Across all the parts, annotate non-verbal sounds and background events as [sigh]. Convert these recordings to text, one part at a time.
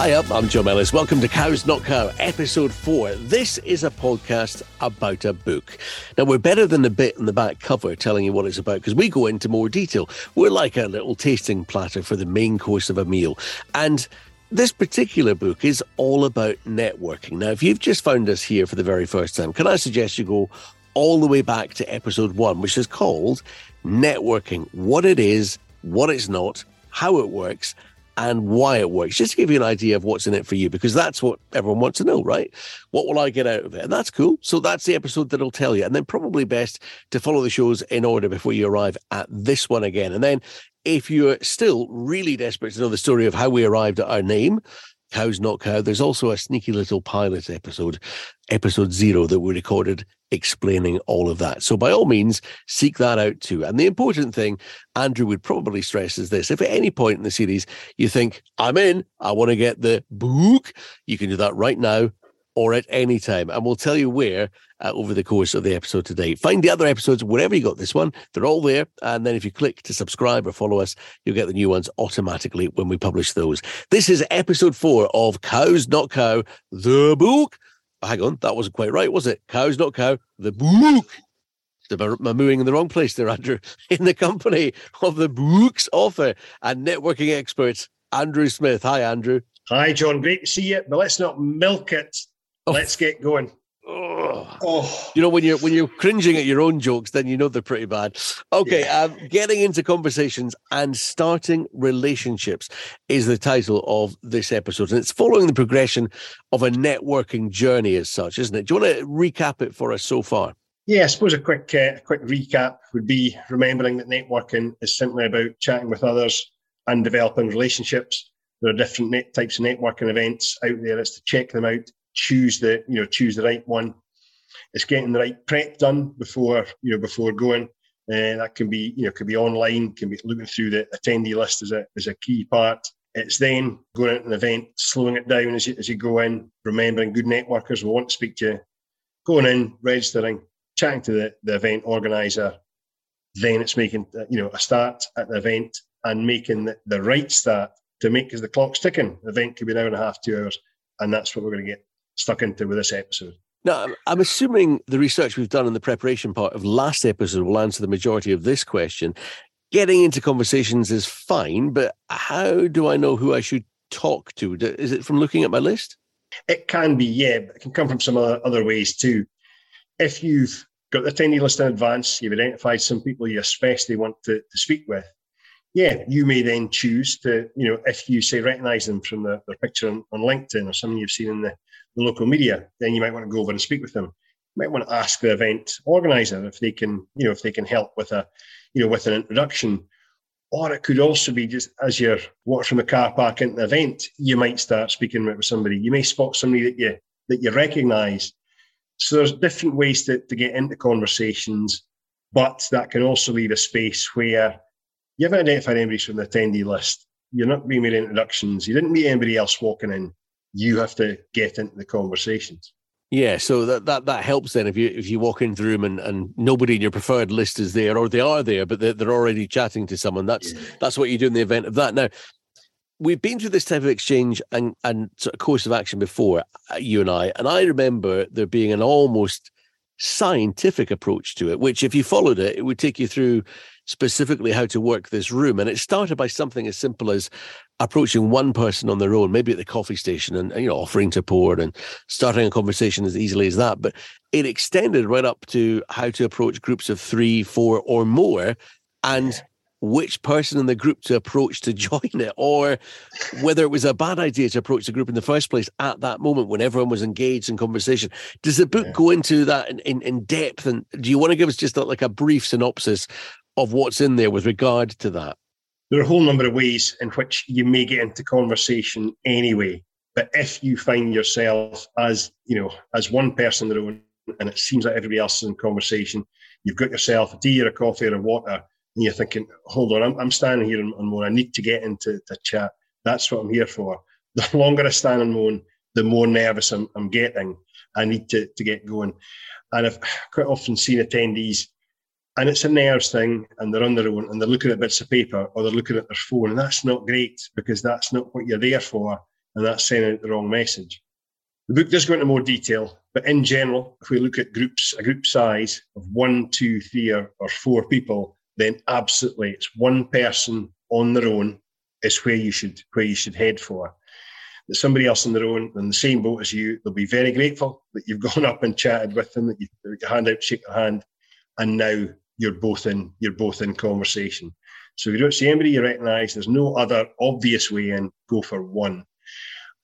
Hi up, I'm John Ellis. Welcome to Cows Not Cow, episode four. This is a podcast about a book. Now, we're better than the bit in the back cover telling you what it's about because we go into more detail. We're like a little tasting platter for the main course of a meal. And this particular book is all about networking. Now, if you've just found us here for the very first time, can I suggest you go all the way back to episode one, which is called Networking What It Is, What It's Not, How It Works and why it works, just to give you an idea of what's in it for you, because that's what everyone wants to know, right? What will I get out of it? And that's cool. So that's the episode that'll tell you. And then probably best to follow the shows in order before you arrive at this one again. And then if you're still really desperate to know the story of how we arrived at our name, Cows Not Cow, there's also a sneaky little pilot episode, episode zero, that we recorded explaining all of that. So by all means, seek that out too. And the important thing, Andrew would probably stress is this. If at any point in the series you think, I'm in, I want to get the book, you can do that right now or at any time. And we'll tell you where uh, over the course of the episode today. Find the other episodes wherever you got this one. They're all there. And then if you click to subscribe or follow us, you'll get the new ones automatically when we publish those. This is episode four of Cows Not Cow, the book hang on, that wasn't quite right, was it? Cows, not cow, the book. I'm mooing in the wrong place there, Andrew. [laughs] In the company of the book's author and networking experts, Andrew Smith. Hi, Andrew. Hi, John. Great to see you. But let's not milk it. Oh. Let's get going. Oh. You know when you're when you're cringing at your own jokes, then you know they're pretty bad. Okay, yeah. um, getting into conversations and starting relationships is the title of this episode, and it's following the progression of a networking journey as such, isn't it? Do you want to recap it for us so far? Yeah, I suppose a quick uh, a quick recap would be remembering that networking is simply about chatting with others and developing relationships. There are different net types of networking events out there. It's to check them out, choose the you know choose the right one it's getting the right prep done before you know before going. Uh, that can be you know could be online, can be looking through the attendee list as a as a key part. It's then going out an event, slowing it down as you, as you go in, remembering good networkers will want to speak to you, going in, registering, chatting to the, the event organizer. Then it's making you know a start at the event and making the, the right start to make because the clock's ticking. The event could be an hour and a half, two hours, and that's what we're going to get stuck into with this episode. Now, I'm assuming the research we've done in the preparation part of last episode will answer the majority of this question. Getting into conversations is fine, but how do I know who I should talk to? Is it from looking at my list? It can be, yeah, but it can come from some other, other ways too. If you've got the attendee list in advance, you've identified some people you especially want to, to speak with, yeah, you may then choose to, you know, if you say recognize them from the, their picture on, on LinkedIn or something you've seen in the, the, local media, then you might want to go over and speak with them. You might want to ask the event organizer if they can, you know, if they can help with a, you know, with an introduction. Or it could also be just as you're walking from the car park into the event, you might start speaking with somebody. You may spot somebody that you that you recognise. So there's different ways to, to get into conversations, but that can also leave a space where you haven't identified anybody from the attendee list. You're not being made introductions. You didn't meet anybody else walking in. You have to get into the conversations. Yeah, so that, that that helps then if you if you walk into the room and, and nobody in your preferred list is there or they are there but they're, they're already chatting to someone. That's yeah. that's what you do in the event of that. Now, we've been through this type of exchange and and sort of course of action before, uh, you and I, and I remember there being an almost scientific approach to it, which if you followed it, it would take you through specifically how to work this room. And it started by something as simple as approaching one person on their own, maybe at the coffee station and, you know, offering to pour and starting a conversation as easily as that. But it extended right up to how to approach groups of three, four, or more. And which person in the group to approach to [laughs] join it, or whether it was a bad idea to approach the group in the first place at that moment when everyone was engaged in conversation. Does the book yeah. go into that in, in, in, depth? And do you want to give us just a, like a brief synopsis of what's in there with regard to that? There are a whole number of ways in which you may get into conversation anyway. But if you find yourself as, you know, as one person in the room and it seems like everybody else is in conversation, you've got yourself a tea or a coffee or a water, and you're thinking, hold on, I'm, I'm standing here and, and I need to get into the chat. That's what I'm here for. [laughs] The longer I stand and moan, the more nervous I'm, I'm getting. I need to, to get going. And I've [sighs] quite often seen attendees and it's a nerves thing and they're on their own and they're looking at bits of paper or they're looking at their phone and that's not great because that's not what you're there for and that's sending out the wrong message. The book does go into more detail, but in general, if we look at groups, a group size of one, two, three, or, or four people, then absolutely it's one person on their own is where you should where you should head for. That somebody else on their own in the same boat as you, they'll be very grateful that you've [laughs] gone up and chatted with them, that you hand out, shake their hand, and now you're both in you're both in conversation. So if you don't see anybody you recognise, there's no other obvious way in. Go for one.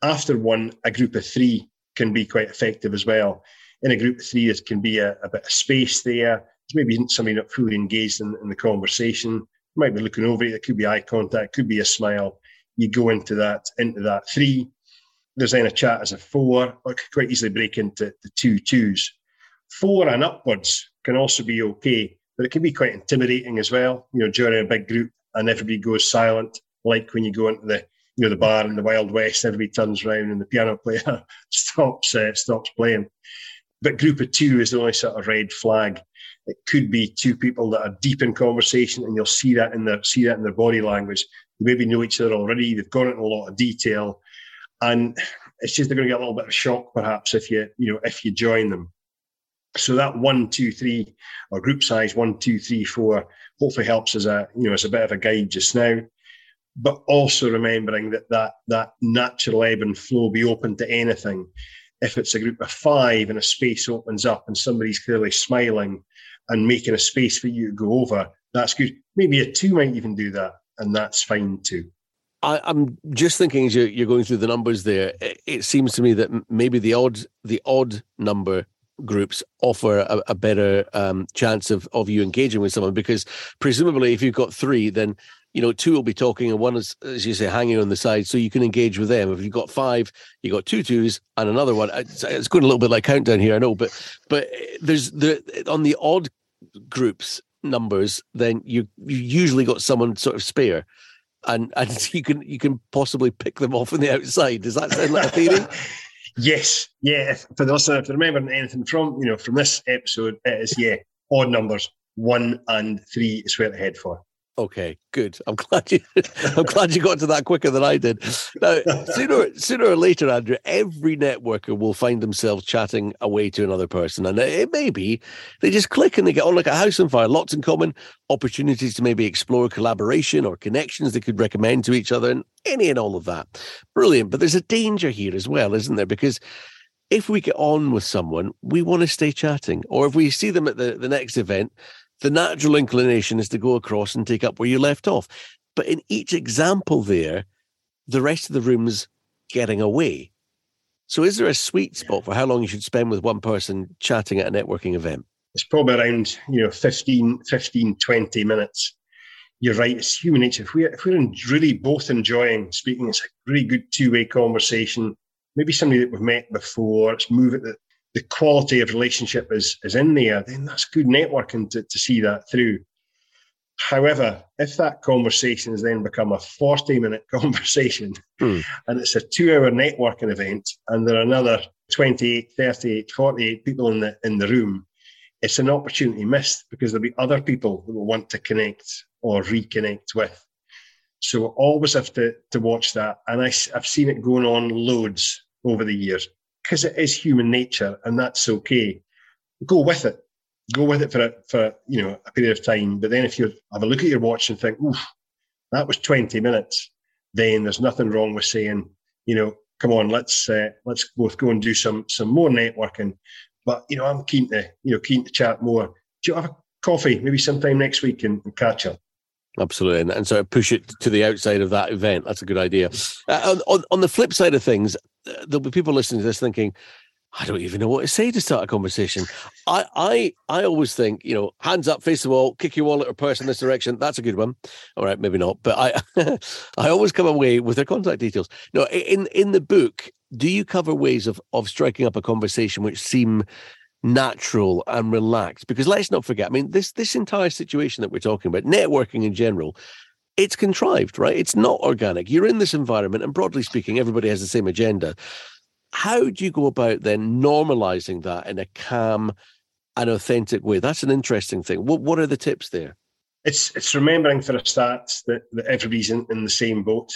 After one, a group of three can be quite effective as well. In a group of three, it can be a, a bit of space there. Maybe somebody not fully engaged in, in the conversation. Might be looking over it. It could be eye contact. Could be a smile. You go into that into that three. There's then a chat as a four, or could quite easily break into the two twos. Four and upwards can also be okay, but it can be quite intimidating as well. You know, during a big group and everybody goes silent, like when you go into the you know the bar in the Wild West, everybody turns around and the piano player [laughs] stops uh, stops playing. But group of two is the only sort of red flag. It could be two people that are deep in conversation, and you'll see that in their see that in their body language. They maybe know each other already. They've gone into a lot of detail, and it's just they're going to get a little bit of shock, perhaps, if you you know if you join them. So that one, two, three, or group size one, two, three, four, hopefully helps as a you know as a bit of a guide just now but also remembering that that that natural ebb and flow be open to anything. If it's a group of five and a space opens up and somebody's clearly smiling and making a space for you to go over, that's good. Maybe a two might even do that, and that's fine too. I, am just thinking as you're, you're, going through the numbers there, it, it, seems to me that maybe the odd the odd number groups offer a, a better um, chance of of you engaging with someone because presumably if you've got three, then you know, two will be talking and one is, as you say, hanging on the side, so you can engage with them. If you've got five, you got two twos and another one. It's, it's going a little bit like countdown here, I know, but but there's the on the odd groups numbers, then you you usually got someone sort of spare, and and [laughs] you can you can possibly pick them off on the outside. Does that sound like a theory? [laughs] yes, yeah. For the listener, if they remember anything from you know from this episode, it is yeah, odd numbers one and three is where to head for. Okay, good. I'm [laughs] glad you. I'm glad you got to that quicker than I did. Now, sooner [laughs] sooner or later, Andrew, every networker will find themselves chatting away to another person, and it may be they just click and they get oh, on like a house on fire. Lots in common, opportunities to maybe explore collaboration or connections they could recommend to each other, and any and all of that. Brilliant. But there's a danger here as well, isn't there? Because if we get on with someone, we want to stay chatting, or if we see them at the the next event the natural inclination is to go across and take up where you left off. But in each example there, the rest of the room's getting away. So is there a sweet spot for how long you should spend with one person chatting at a networking event? It's probably around, you know, 15, 15 20 minutes. You're right, it's human nature. If, we, if we're really both enjoying speaking, it's a really good two-way conversation. Maybe somebody that we've met before, let's move it the quality of relationship is is in there, then that's good networking to, to see that through. However, if that conversation has then become a 40 minute [laughs] conversation hmm. and it's a two hour networking event and there are another 28, 38, 48 people in the in the room, it's an opportunity missed because there'll be other people who will want to connect or reconnect with. So we always have to, to watch that. And I, I've seen it going on loads over the years because it is human nature and that's okay. Go with it. Go with it for a, for you know a period of time. But then if you have a look at your watch and think, "Oof, that was twenty minutes," then there's nothing wrong with saying, you know, come on, let's uh, let's both go and do some some more networking. But you know, I'm keen to you know keen to chat more. Do you have a coffee maybe sometime next week and, and catch up? Absolutely, and, and of push it to the outside of that event. That's a good idea. Uh, on, on the flip side of things, there'll be people listening to this thinking, I don't even know what to say to start a conversation. I I I always think, you know, hands up, face the wall, kick your wallet or purse in this direction. That's a good one. All right, maybe not, but I [laughs] I always come away with their contact details. No, in in the book, do you cover ways of of striking up a conversation which seem natural and relaxed? Because let's not forget, I mean, this this entire situation that we're talking about, networking in general, it's contrived, right? It's not organic. You're in this environment, and broadly speaking, everybody has the same agenda. How do you go about then normalizing that in a calm and authentic way? That's an interesting thing. What what are the tips there? It's it's remembering for a start that, that everybody's in, in the same boat.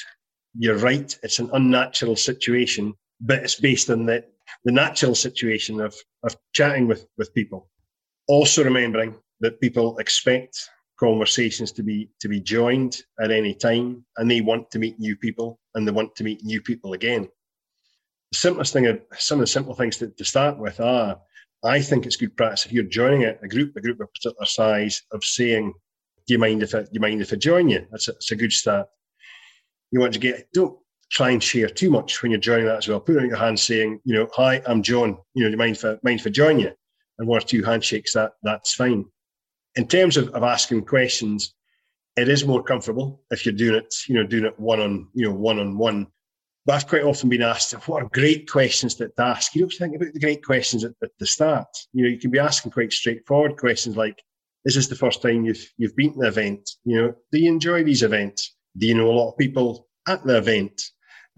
you're right. It's an unnatural situation, but it's based on the, the natural situation of, of chatting with, with people. Also remembering that people expect conversations to be to be joined at any time and they want to meet new people and they want to meet new people again. The simplest thing, some of the simple things to, to start with are I think it's good practice if you're joining a, a group, a group of particular size, of saying, "Do you mind if I, do you mind if I join you?" That's a, that's a good start. You want to get don't try and share too much when you're joining that as well. Put out your hand saying, "You know, hi, I'm John. You know, do you mind for mind if I join you?" And one or two handshakes. That that's fine. In terms of, of asking questions, it is more comfortable if you're doing it, you know, doing it one on, you know, one on one but I've quite often been asked, what are great questions to ask? You don't think about the great questions at, at, the start. You know, you can be asking quite straightforward questions like, is this the first time you've you've been to an event? You know, do you enjoy these events? Do you know a lot of people at the event?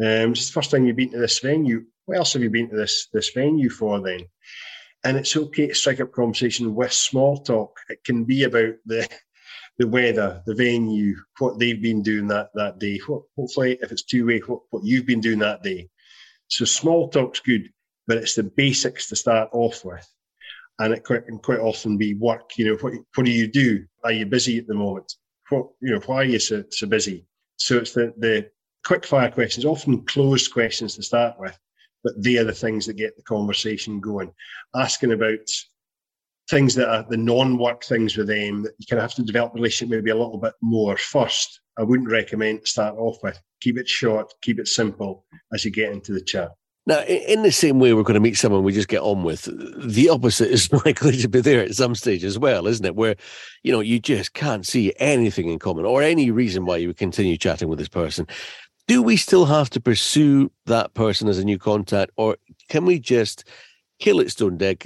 Um, is the first time you've been to this venue? What else have you been to this this venue for then? And it's okay to strike up conversation with small talk. It can be about the [laughs] the weather, the venue, what they've been doing that that day. What, hopefully, if it's two way, what, what you've been doing that day. So small talk's good, but it's the basics to start off with, and it can quite often be work. You know, what what do you do? Are you busy at the moment? What you know, why are you so, so busy? So it's the the quick fire questions, often closed questions to start with, but they are the things that get the conversation going. Asking about things that are the non-work things with them that you kind of have to develop the relationship maybe a little bit more first. I wouldn't recommend start off with. Keep it short, keep it simple as you get into the chat. Now, in the same way, we're going to meet someone we just get on with. The opposite is [laughs] likely to be there at some stage as well, isn't it? Where, you know, you just can't see anything in common or any reason why you would continue chatting with this person. Do we still have to pursue that person as a new contact, or can we just kill it stone dead,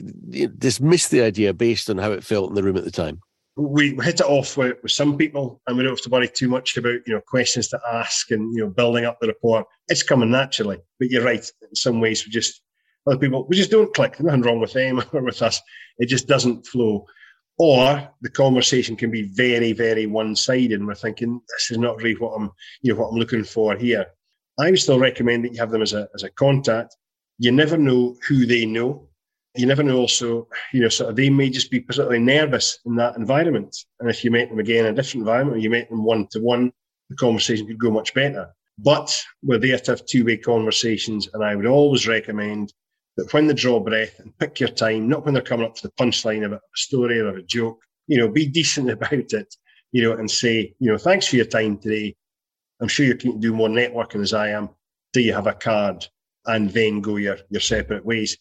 dismiss the idea based on how it felt in the room at the time? We hit it off with, with some people, and we don't have to worry too much about you know questions to ask and you know building up the rapport. It's coming naturally, but you're right. In some ways, we just other people we just don't click. Nothing wrong with them [laughs] or with us. It just doesn't flow. Or the conversation can be very, very one-sided, and we're thinking this is not really what I'm, you know, what I'm looking for here. I would still recommend that you have them as a as a contact you never know who they know. You never know also, you know, sort of they may just be particularly nervous in that environment. And if you met them again in a different environment, or you met them one to one, the conversation could go much better. But we're there to have two way conversations. And I would always recommend that when they draw breath and pick your time, not when they're coming up to the punchline of a story or a joke, you know, be decent [laughs] about it, you know, and say, you know, thanks for your time today. I'm sure you can do more networking as I am. Do you have a card? and then go your, your separate ways.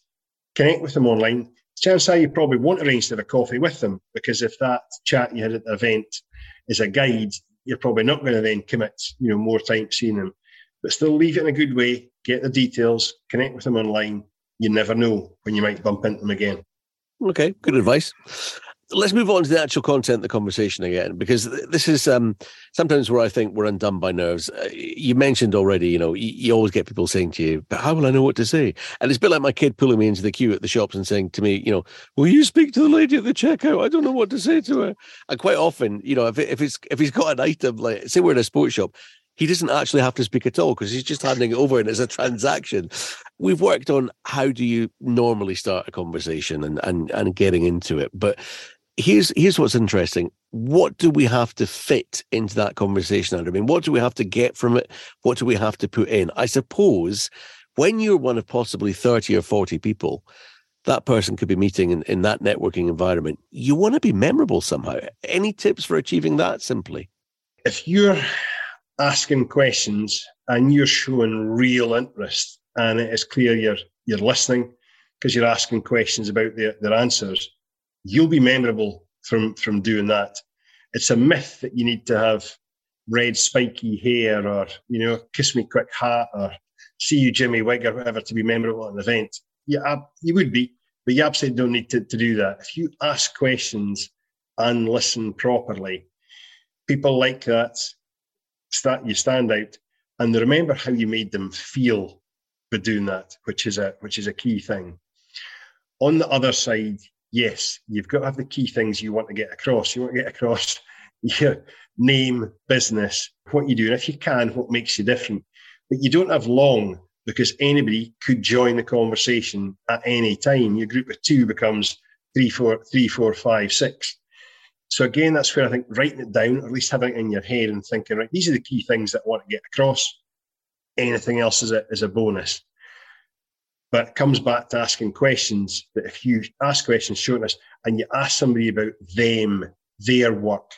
Connect with them online. Chances are you probably won't arrange to have a coffee with them because if that chat you had at the event is a guide, you're probably not going to then commit, you know, more time seeing them. But still leave it in a good way, get the details, connect with them online. You never know when you might bump into them again. Okay, good advice let's move on to the actual content of the conversation again, because this is um, sometimes where I think we're undone by nerves. Uh, you mentioned already, you know, you, you, always get people saying to you, but how will I know what to say? And it's a bit like my kid pulling me into the queue at the shops and saying to me, you know, will you speak to the lady at the checkout? I don't know what to say to her. And quite often, you know, if, if it's if he's got an item, like say we're in a sports shop, he doesn't actually have to speak at all because he's just handing it over and it's a transaction. We've worked on how do you normally start a conversation and and and getting into it, but here's here's what's interesting. What do we have to fit into that conversation, Andrew? I mean, what do we have to get from it? What do we have to put in? I suppose when you're one of possibly 30 or 40 people, that person could be meeting in, in that networking environment. You want to be memorable somehow. Any tips for achieving that simply? If you're asking questions and you're showing real interest and it is clear you're you're listening because you're asking questions about their, their answers, you'll be memorable from from doing that. It's a myth that you need to have red spiky hair or you know kiss me quick hat or see you Jimmy Wigg or whatever to be memorable at an event. Yeah, you would be, but you absolutely don't need to, to do that. If you ask questions and listen properly, people like that you stand out and remember how you made them feel by doing that, which is a which is a key thing. On the other side, yes, you've got to have the key things you want to get across. You want to get across [laughs] your name, business, what you do, and if you can, what makes you different. but you don't have long because anybody could join the conversation at any time. Your group of two becomes three, four, three, four, five, six. So again, that's where I think writing it down, or at least having it in your head and thinking, right, these are the key things that I want to get across. Anything else is a, is a bonus. But it comes back to asking questions that if you ask questions, showing us, and you ask somebody about them, their work,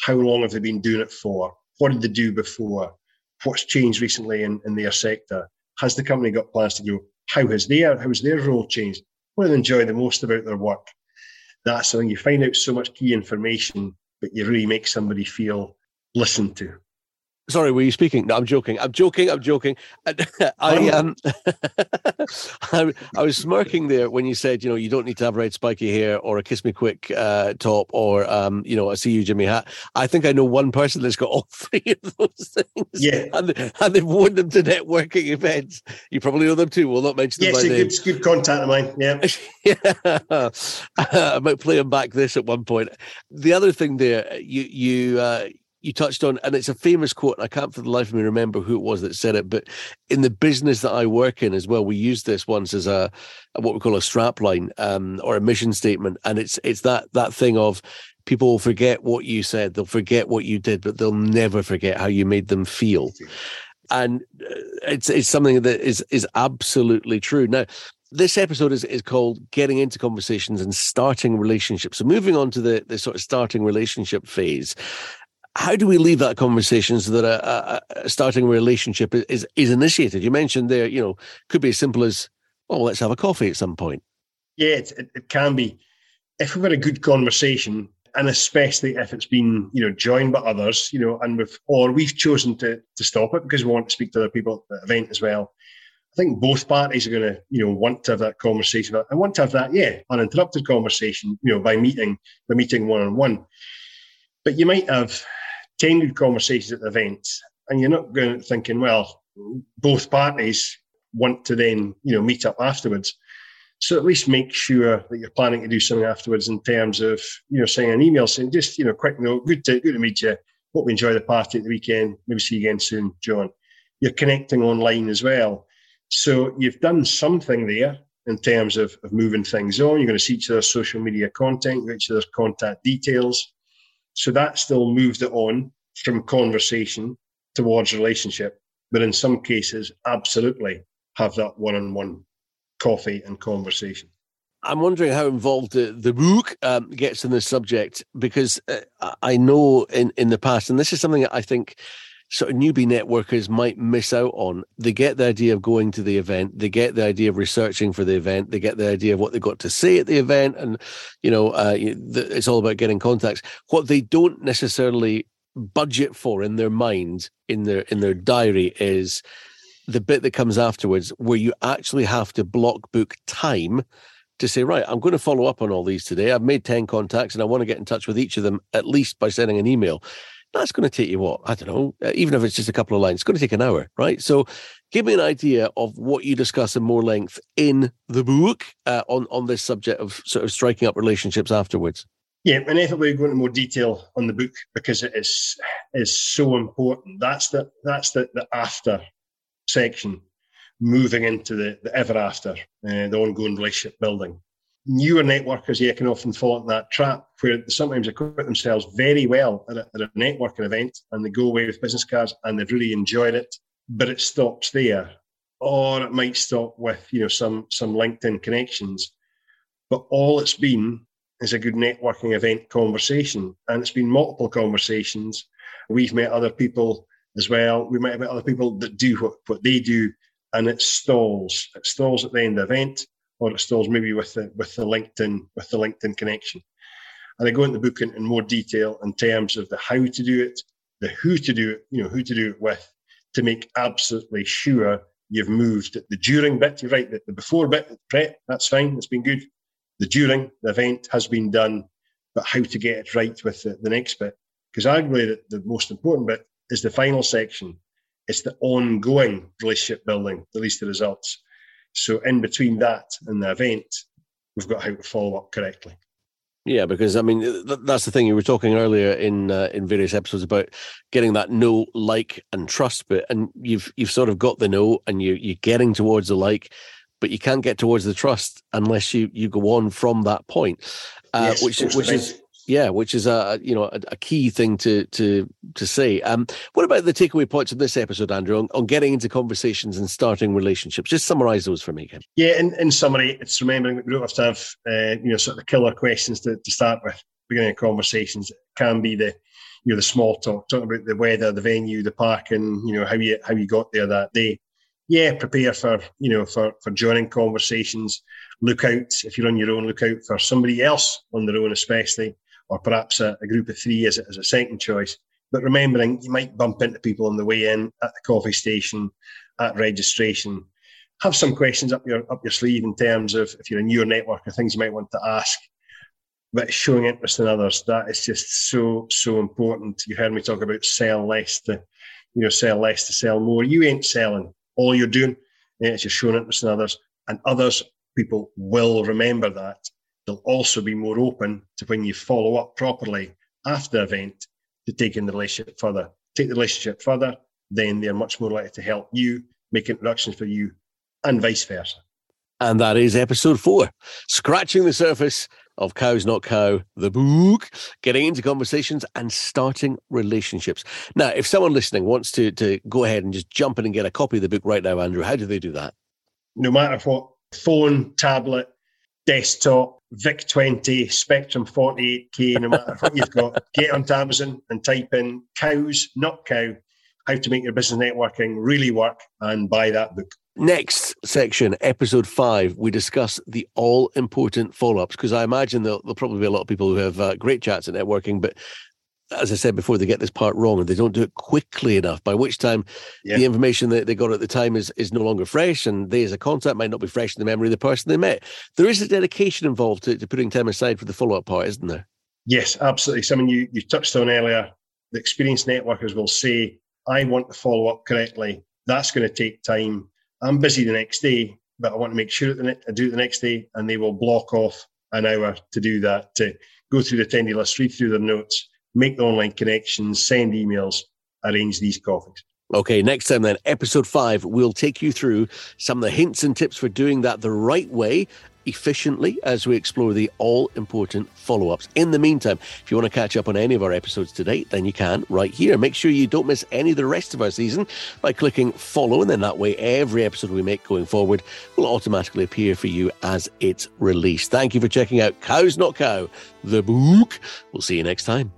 how long have they been doing it for? What did they do before? What's changed recently in, in their sector? Has the company got plans to grow? How has their how has their role changed? What do they enjoy the most about their work? That's something you find out so much key information, but you really make somebody feel listened to. Sorry, were you speaking? No, I'm joking. I'm joking. I'm joking. [laughs] I um, [laughs] I, I, was smirking there when you said, you know, you don't need to have red spiky hair or a kiss me quick uh, top or um, you know, a see you Jimmy hat. I think I know one person that's got all [laughs] three of those things. Yeah, and, and they've worn them to networking events. You probably know them too. We'll not mention them yes. Good, good contact of mine. Yeah, yeah. I might play them back this at one point. The other thing there, you you. Uh, you touched on, and it's a famous quote. I can't for the life of me remember who it was that said it, but in the business that I work in as well, we use this once as a, what we call a strap line um, or a mission statement, and it's it's that that thing of people will forget what you said, they'll forget what you did, but they'll never forget how you made them feel. And uh, it's it's something that is is absolutely true. Now, this episode is, is called getting into conversations and starting relationships so moving on to the, the sort of starting relationship phase how do we leave that conversation so that a, a, a starting relationship is, is initiated? You mentioned there, you know, could be as simple as, oh, let's have a coffee at some point. Yeah, it, it can be. If we've had a good conversation, and especially if it's been, you know, joined by others, you know, and we've or we've chosen to to stop it because we want to speak to other people at the event as well. I think both parties are going to, you know, want to have that conversation. I want to have that, yeah, uninterrupted conversation, you know, by meeting, by meeting one on one. But you might have 10 good conversations at the event, and you're not going thinking, well, both parties want to then, you know, meet up afterwards. So at least make sure that you're planning to do something afterwards in terms of, you know, sending an email saying just, you know, quick note, good to good to meet you. Hope we enjoy the party at the weekend. Maybe see you again soon, John. You're connecting online as well. So you've done something there in terms of, of moving things on. You're going to see each other's social media content, each other's contact details. So that still moves it on from conversation towards relationship. But in some cases, absolutely have that one on one coffee and conversation. I'm wondering how involved the, the book um, gets in this subject because uh, I know in, in the past, and this is something that I think sort of newbie networkers might miss out on. They get the idea of going to the event, they get the idea of researching for the event, they get the idea of what they've got to say at the event, and you know, uh, it's all about getting contacts. What they don't necessarily budget for in their mind, in their in their diary, is the bit that comes afterwards, where you actually have to block book time to say, right, I'm going to follow up on all these today. I've made 10 contacts and I want to get in touch with each of them at least by sending an email that's going to take you what I don't know, uh, even if it's just a couple of lines, it's going to take an hour, right? So, give me an idea of what you discuss in more length in the book uh, on on this subject of sort of striking up relationships afterwards. Yeah, and I think we go into more detail on the book because it is is so important. That's the that's the, the after section, moving into the, the ever after, uh, the ongoing relationship building newer networkers, yeah, can often fall into that trap where they sometimes equip themselves very well at a, at a networking event and they go away with business cards and they've really enjoyed it, but it stops there. Or it might stop with, you know, some some LinkedIn connections. But all it's been is a good networking event conversation. And it's been multiple conversations. We've met other people as well. We might have met other people that do what, what they do, and it stalls. It stalls at the end of the event or it stalls maybe with the with the LinkedIn with the LinkedIn connection. And I go into the book in, in more detail in terms of the how to do it, the who to do it, you know, who to do it with, to make absolutely sure you've moved the during bit. You're right, the, the before bit, the prep, that's fine, it's been good. The during, the event has been done, but how to get it right with the, the next bit. Because arguably the, the most important bit is the final section. It's the ongoing relationship building, at least the results. So in between that and the event, we've got how to follow up correctly. Yeah, because I mean th- that's the thing you were talking earlier in uh, in various episodes about getting that know, like, and trust bit, and you've you've sort of got the know, and you you're getting towards the like, but you can't get towards the trust unless you you go on from that point, uh, yes, which which is yeah, which is a you know a, a, key thing to to to say. Um, what about the takeaway points of this episode, Andrew, on, on getting into conversations and starting relationships? Just summarise those for me, again. Yeah, in, in summary, it's remembering that we don't have to have uh, you know sort of killer questions to, to start with. Beginning of conversations it can be the you know the small talk, talking about the weather, the venue, the park, and you know how you how you got there that day. Yeah, prepare for you know for for joining conversations. Look out if you're on your own. Look out for somebody else on their own, especially or perhaps a, a group of three as, as a second choice. But remembering you might bump into people on the way in at the coffee station, at registration. Have some questions up your up your sleeve in terms of if you're in your network or things you might want to ask. But showing interest in others, that is just so, so important. You heard me talk about sell less to, you know, sell less to sell more. You ain't selling. All you're doing is you're showing interest in others. And others, people will remember that they'll also be more open to when you follow up properly after the event to taking the relationship further. Take the relationship further, then they're much more likely to help you, make introductions for you, and vice versa. And that is episode four, scratching the surface of Cows Not Cow, the book, getting into conversations and starting relationships. Now, if someone listening wants to, to go ahead and just jump in and get a copy of the book right now, Andrew, how do they do that? No matter what phone, tablet, desktop, VIC 20, Spectrum 48K, no matter what you've got, [laughs] get onto Amazon and type in cows, not cow, how to make your business networking really work and buy that book. Next section, episode five, we discuss the all important follow ups because I imagine there'll, there'll, probably be a lot of people who have uh, great chats at networking, but as I said before, they get this part wrong and they don't do it quickly enough. By which time, yeah. the information that they got at the time is is no longer fresh, and they as a contact might not be fresh in the memory of the person they met. There is a dedication involved to, to putting time aside for the follow up part, isn't there? Yes, absolutely. Something you you touched on earlier. The experienced networkers will say, "I want to follow up correctly. That's going to take time. I'm busy the next day, but I want to make sure that I do it the next day." And they will block off an hour to do that to go through the attendee list, read through their notes make the online connections, send emails, arrange these coffees. Okay, next time then, episode five, we'll take you through some of the hints and tips for doing that the right way efficiently as we explore the all important follow ups. In the meantime, if you want to catch up on any of our episodes to date, then you can right here. Make sure you don't miss any of the rest of our season by clicking follow, and then that way, every episode we make going forward will automatically appear for you as it's released. Thank you for checking out Cows Not Cow, the book. We'll see you next time.